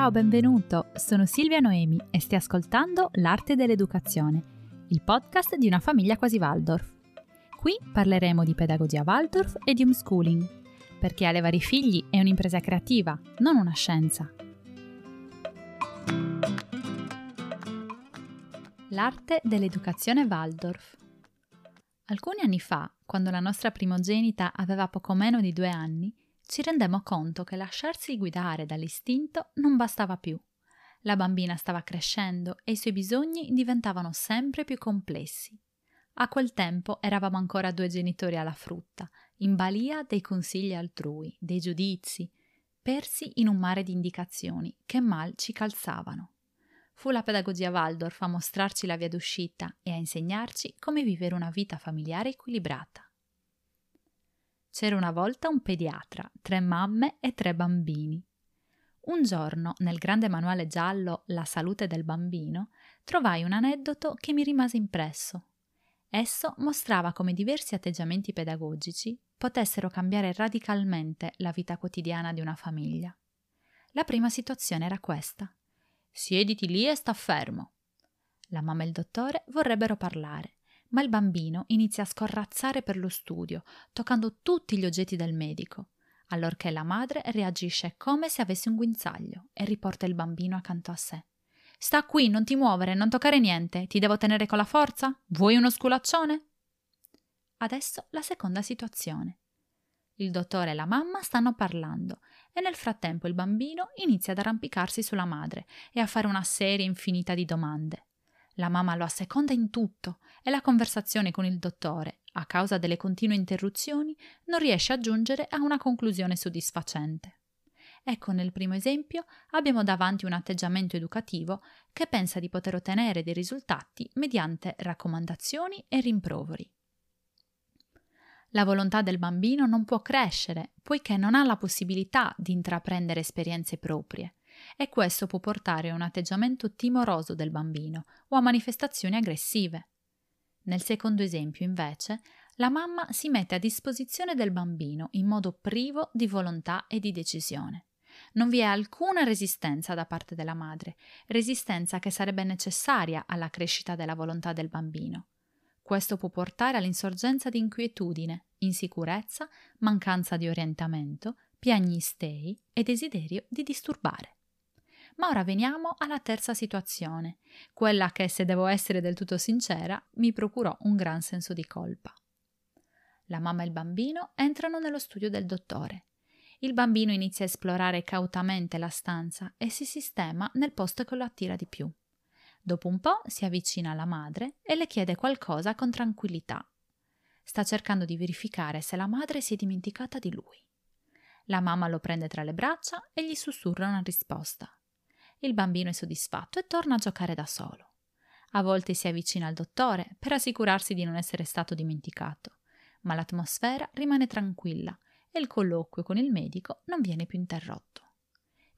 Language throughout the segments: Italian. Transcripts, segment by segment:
Ciao, benvenuto! Sono Silvia Noemi e stai ascoltando L'arte dell'educazione, il podcast di una famiglia quasi Waldorf. Qui parleremo di pedagogia Waldorf e di homeschooling, perché allevare i figli è un'impresa creativa, non una scienza. L'arte dell'educazione Waldorf. Alcuni anni fa, quando la nostra primogenita aveva poco meno di due anni, ci rendemmo conto che lasciarsi guidare dall'istinto non bastava più. La bambina stava crescendo e i suoi bisogni diventavano sempre più complessi. A quel tempo eravamo ancora due genitori alla frutta, in balia dei consigli altrui, dei giudizi, persi in un mare di indicazioni che mal ci calzavano. Fu la pedagogia Waldorf a mostrarci la via d'uscita e a insegnarci come vivere una vita familiare equilibrata. C'era una volta un pediatra, tre mamme e tre bambini. Un giorno, nel grande manuale giallo La salute del bambino, trovai un aneddoto che mi rimase impresso. Esso mostrava come diversi atteggiamenti pedagogici potessero cambiare radicalmente la vita quotidiana di una famiglia. La prima situazione era questa. Siediti lì e sta fermo. La mamma e il dottore vorrebbero parlare, ma il bambino inizia a scorrazzare per lo studio, toccando tutti gli oggetti del medico, allorché la madre reagisce come se avesse un guinzaglio e riporta il bambino accanto a sé. Sta qui, non ti muovere, non toccare niente, ti devo tenere con la forza? Vuoi uno sculaccione? Adesso la seconda situazione. Il dottore e la mamma stanno parlando e nel frattempo il bambino inizia ad arrampicarsi sulla madre e a fare una serie infinita di domande. La mamma lo asseconda in tutto e la conversazione con il dottore, a causa delle continue interruzioni, non riesce a giungere a una conclusione soddisfacente. Ecco, nel primo esempio abbiamo davanti un atteggiamento educativo che pensa di poter ottenere dei risultati mediante raccomandazioni e rimproveri. La volontà del bambino non può crescere poiché non ha la possibilità di intraprendere esperienze proprie e questo può portare a un atteggiamento timoroso del bambino o a manifestazioni aggressive. Nel secondo esempio, invece, la mamma si mette a disposizione del bambino in modo privo di volontà e di decisione. Non vi è alcuna resistenza da parte della madre, resistenza che sarebbe necessaria alla crescita della volontà del bambino. Questo può portare all'insorgenza di inquietudine, insicurezza, mancanza di orientamento, piagnistei e desiderio di disturbare. Ma ora veniamo alla terza situazione, quella che, se devo essere del tutto sincera, mi procurò un gran senso di colpa. La mamma e il bambino entrano nello studio del dottore. Il bambino inizia a esplorare cautamente la stanza e si sistema nel posto che lo attira di più. Dopo un po' si avvicina alla madre e le chiede qualcosa con tranquillità. Sta cercando di verificare se la madre si è dimenticata di lui. La mamma lo prende tra le braccia e gli sussurra una risposta. Il bambino è soddisfatto e torna a giocare da solo. A volte si avvicina al dottore per assicurarsi di non essere stato dimenticato, ma l'atmosfera rimane tranquilla e il colloquio con il medico non viene più interrotto.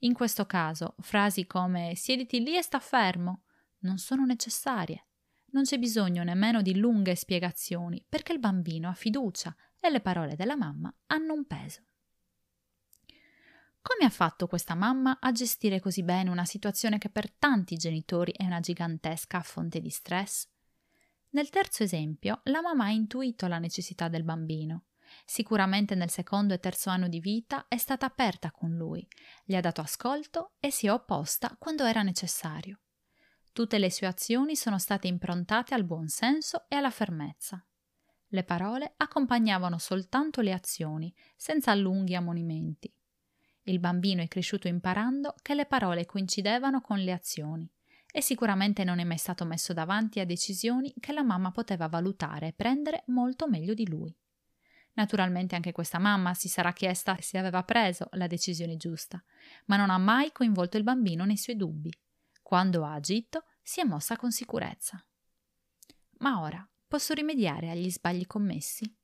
In questo caso, frasi come siediti lì e sta fermo non sono necessarie. Non c'è bisogno nemmeno di lunghe spiegazioni perché il bambino ha fiducia e le parole della mamma hanno un peso. Come ha fatto questa mamma a gestire così bene una situazione che per tanti genitori è una gigantesca fonte di stress? Nel terzo esempio, la mamma ha intuito la necessità del bambino. Sicuramente nel secondo e terzo anno di vita è stata aperta con lui, gli ha dato ascolto e si è opposta quando era necessario. Tutte le sue azioni sono state improntate al buon senso e alla fermezza. Le parole accompagnavano soltanto le azioni, senza lunghi ammonimenti. Il bambino è cresciuto imparando che le parole coincidevano con le azioni e sicuramente non è mai stato messo davanti a decisioni che la mamma poteva valutare e prendere molto meglio di lui. Naturalmente anche questa mamma si sarà chiesta se aveva preso la decisione giusta, ma non ha mai coinvolto il bambino nei suoi dubbi. Quando ha agito, si è mossa con sicurezza. Ma ora posso rimediare agli sbagli commessi?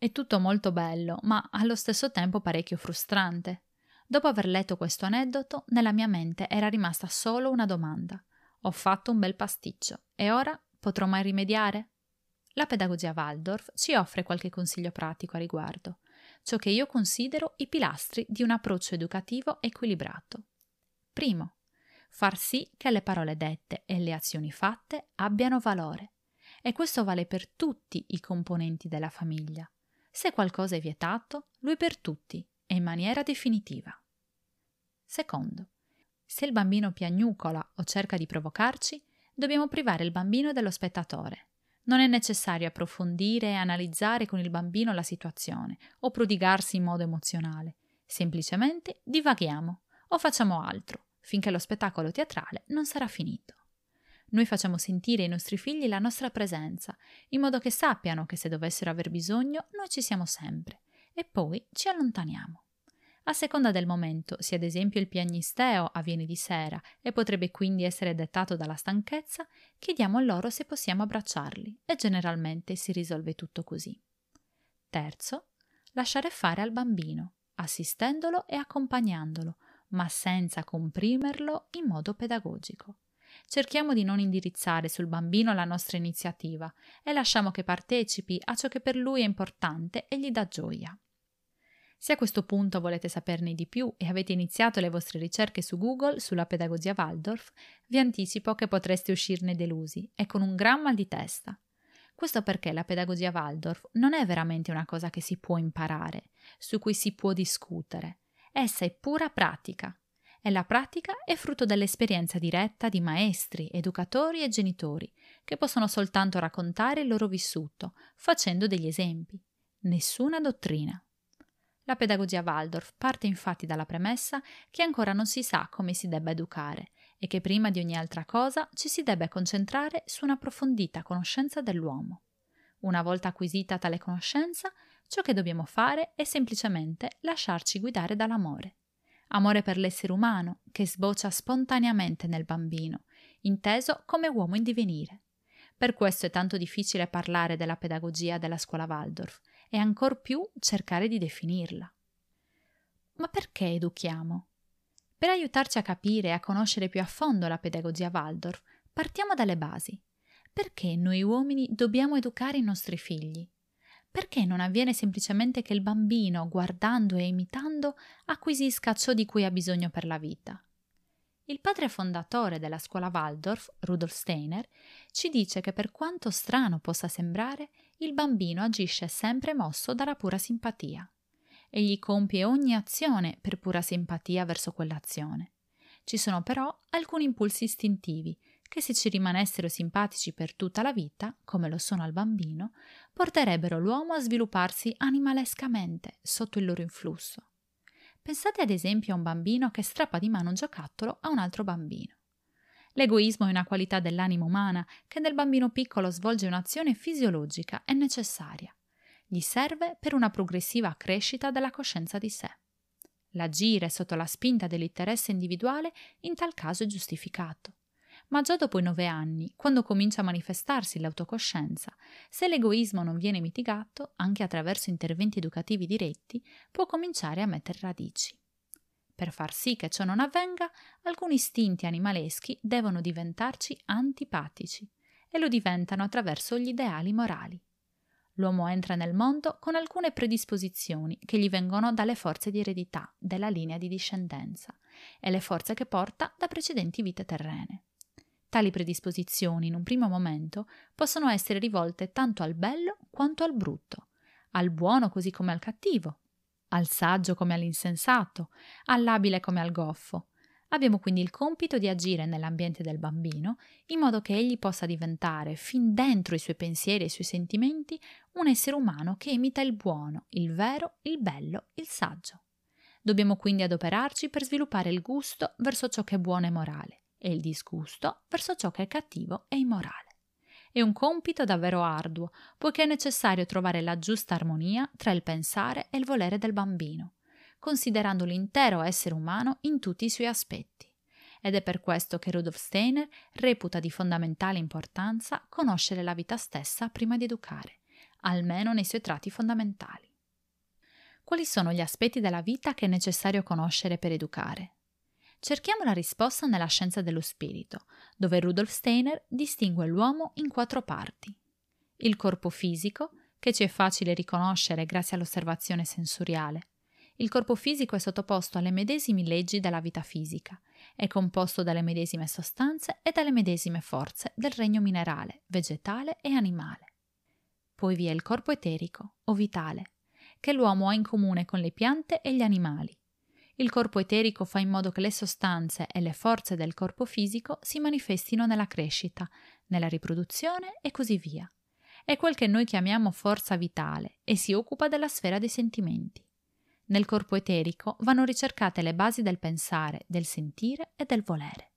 È tutto molto bello, ma allo stesso tempo parecchio frustrante. Dopo aver letto questo aneddoto, nella mia mente era rimasta solo una domanda. Ho fatto un bel pasticcio e ora potrò mai rimediare? La pedagogia Waldorf ci offre qualche consiglio pratico a riguardo. ciò che io considero i pilastri di un approccio educativo equilibrato. Primo, far sì che le parole dette e le azioni fatte abbiano valore. E questo vale per tutti i componenti della famiglia. Se qualcosa è vietato, lui per tutti e in maniera definitiva. Secondo, se il bambino piagnucola o cerca di provocarci, dobbiamo privare il bambino dello spettatore. Non è necessario approfondire e analizzare con il bambino la situazione o prodigarsi in modo emozionale. Semplicemente divaghiamo o facciamo altro finché lo spettacolo teatrale non sarà finito. Noi facciamo sentire ai nostri figli la nostra presenza, in modo che sappiano che se dovessero aver bisogno noi ci siamo sempre, e poi ci allontaniamo. A seconda del momento, se ad esempio il piagnisteo avviene di sera e potrebbe quindi essere dettato dalla stanchezza, chiediamo loro se possiamo abbracciarli e generalmente si risolve tutto così. Terzo, lasciare fare al bambino, assistendolo e accompagnandolo, ma senza comprimerlo in modo pedagogico. Cerchiamo di non indirizzare sul bambino la nostra iniziativa e lasciamo che partecipi a ciò che per lui è importante e gli dà gioia. Se a questo punto volete saperne di più e avete iniziato le vostre ricerche su Google sulla pedagogia Waldorf, vi anticipo che potreste uscirne delusi e con un gran mal di testa. Questo perché la pedagogia Waldorf non è veramente una cosa che si può imparare, su cui si può discutere. Essa è pura pratica e la pratica è frutto dell'esperienza diretta di maestri, educatori e genitori, che possono soltanto raccontare il loro vissuto, facendo degli esempi. Nessuna dottrina. La pedagogia Waldorf parte infatti dalla premessa che ancora non si sa come si debba educare e che prima di ogni altra cosa ci si debba concentrare su un'approfondita conoscenza dell'uomo. Una volta acquisita tale conoscenza, ciò che dobbiamo fare è semplicemente lasciarci guidare dall'amore amore per l'essere umano che sboccia spontaneamente nel bambino, inteso come uomo in divenire. Per questo è tanto difficile parlare della pedagogia della scuola Waldorf e ancor più cercare di definirla. Ma perché educhiamo? Per aiutarci a capire e a conoscere più a fondo la pedagogia Waldorf, partiamo dalle basi. Perché noi uomini dobbiamo educare i nostri figli? Perché non avviene semplicemente che il bambino, guardando e imitando, acquisisca ciò di cui ha bisogno per la vita? Il padre fondatore della scuola Waldorf, Rudolf Steiner, ci dice che per quanto strano possa sembrare, il bambino agisce sempre mosso dalla pura simpatia. Egli compie ogni azione per pura simpatia verso quell'azione. Ci sono però alcuni impulsi istintivi che se ci rimanessero simpatici per tutta la vita, come lo sono al bambino, porterebbero l'uomo a svilupparsi animalescamente sotto il loro influsso. Pensate ad esempio a un bambino che strappa di mano un giocattolo a un altro bambino. L'egoismo è una qualità dell'anima umana che nel bambino piccolo svolge un'azione fisiologica e necessaria. Gli serve per una progressiva crescita della coscienza di sé. L'agire sotto la spinta dell'interesse individuale in tal caso è giustificato ma già dopo i nove anni, quando comincia a manifestarsi l'autocoscienza, se l'egoismo non viene mitigato, anche attraverso interventi educativi diretti, può cominciare a mettere radici. Per far sì che ciò non avvenga, alcuni istinti animaleschi devono diventarci antipatici e lo diventano attraverso gli ideali morali. L'uomo entra nel mondo con alcune predisposizioni che gli vengono dalle forze di eredità della linea di discendenza e le forze che porta da precedenti vite terrene. Tali predisposizioni, in un primo momento, possono essere rivolte tanto al bello quanto al brutto, al buono così come al cattivo, al saggio come all'insensato, all'abile come al goffo. Abbiamo quindi il compito di agire nell'ambiente del bambino in modo che egli possa diventare, fin dentro i suoi pensieri e i suoi sentimenti, un essere umano che imita il buono, il vero, il bello, il saggio. Dobbiamo quindi adoperarci per sviluppare il gusto verso ciò che è buono e morale e il disgusto verso ciò che è cattivo e immorale. È un compito davvero arduo, poiché è necessario trovare la giusta armonia tra il pensare e il volere del bambino, considerando l'intero essere umano in tutti i suoi aspetti. Ed è per questo che Rudolf Steiner reputa di fondamentale importanza conoscere la vita stessa prima di educare, almeno nei suoi tratti fondamentali. Quali sono gli aspetti della vita che è necessario conoscere per educare? Cerchiamo la risposta nella scienza dello spirito, dove Rudolf Steiner distingue l'uomo in quattro parti. Il corpo fisico, che ci è facile riconoscere grazie all'osservazione sensoriale. Il corpo fisico è sottoposto alle medesime leggi della vita fisica, è composto dalle medesime sostanze e dalle medesime forze del regno minerale, vegetale e animale. Poi vi è il corpo eterico, o vitale, che l'uomo ha in comune con le piante e gli animali. Il corpo eterico fa in modo che le sostanze e le forze del corpo fisico si manifestino nella crescita, nella riproduzione e così via. È quel che noi chiamiamo forza vitale e si occupa della sfera dei sentimenti. Nel corpo eterico vanno ricercate le basi del pensare, del sentire e del volere.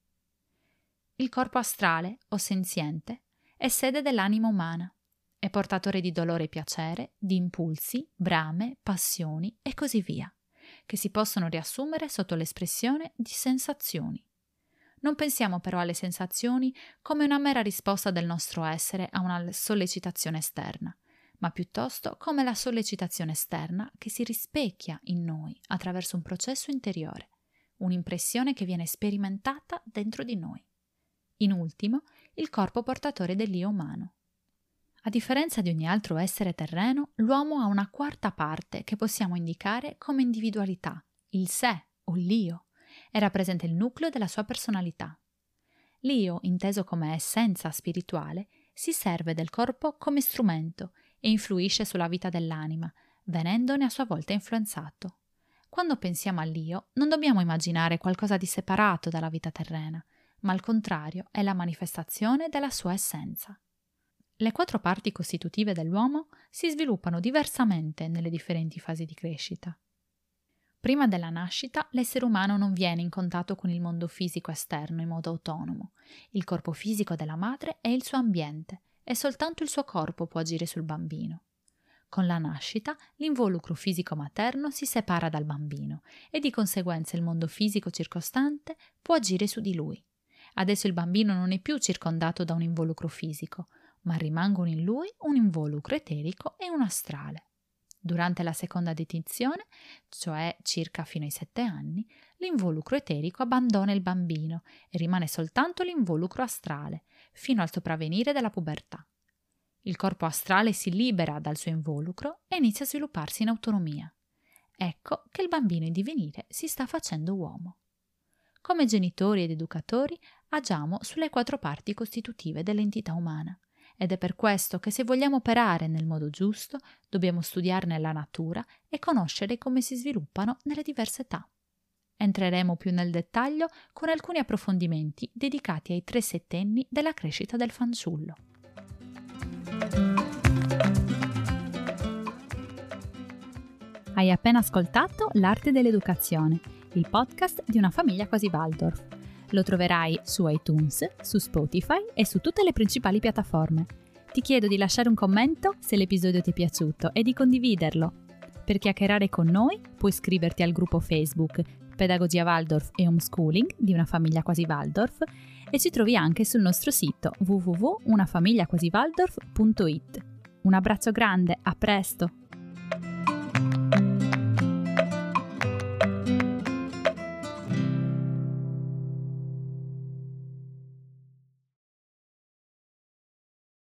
Il corpo astrale, o senziente, è sede dell'anima umana. È portatore di dolore e piacere, di impulsi, brame, passioni e così via che si possono riassumere sotto l'espressione di sensazioni. Non pensiamo però alle sensazioni come una mera risposta del nostro essere a una sollecitazione esterna, ma piuttosto come la sollecitazione esterna che si rispecchia in noi attraverso un processo interiore, un'impressione che viene sperimentata dentro di noi. In ultimo, il corpo portatore dell'io umano. A differenza di ogni altro essere terreno, l'uomo ha una quarta parte che possiamo indicare come individualità, il sé o l'io, e rappresenta il nucleo della sua personalità. L'io, inteso come essenza spirituale, si serve del corpo come strumento e influisce sulla vita dell'anima, venendone a sua volta influenzato. Quando pensiamo all'io, non dobbiamo immaginare qualcosa di separato dalla vita terrena, ma al contrario è la manifestazione della sua essenza. Le quattro parti costitutive dell'uomo si sviluppano diversamente nelle differenti fasi di crescita. Prima della nascita, l'essere umano non viene in contatto con il mondo fisico esterno in modo autonomo. Il corpo fisico della madre è il suo ambiente e soltanto il suo corpo può agire sul bambino. Con la nascita, l'involucro fisico materno si separa dal bambino e di conseguenza il mondo fisico circostante può agire su di lui. Adesso il bambino non è più circondato da un involucro fisico, ma rimangono in lui un involucro eterico e un astrale. Durante la seconda detizione, cioè circa fino ai sette anni, l'involucro eterico abbandona il bambino e rimane soltanto l'involucro astrale, fino al sopravvenire della pubertà. Il corpo astrale si libera dal suo involucro e inizia a svilupparsi in autonomia. Ecco che il bambino in divenire si sta facendo uomo. Come genitori ed educatori agiamo sulle quattro parti costitutive dell'entità umana ed è per questo che se vogliamo operare nel modo giusto dobbiamo studiarne la natura e conoscere come si sviluppano nelle diverse età. Entreremo più nel dettaglio con alcuni approfondimenti dedicati ai tre settenni della crescita del fanciullo. Hai appena ascoltato L'arte dell'educazione, il podcast di una famiglia quasi Waldorf lo troverai su iTunes, su Spotify e su tutte le principali piattaforme. Ti chiedo di lasciare un commento se l'episodio ti è piaciuto e di condividerlo. Per chiacchierare con noi puoi iscriverti al gruppo Facebook Pedagogia Waldorf e Homeschooling di una famiglia quasi Waldorf e ci trovi anche sul nostro sito www.unafamigliaquasiwaldorf.it. Un abbraccio grande, a presto!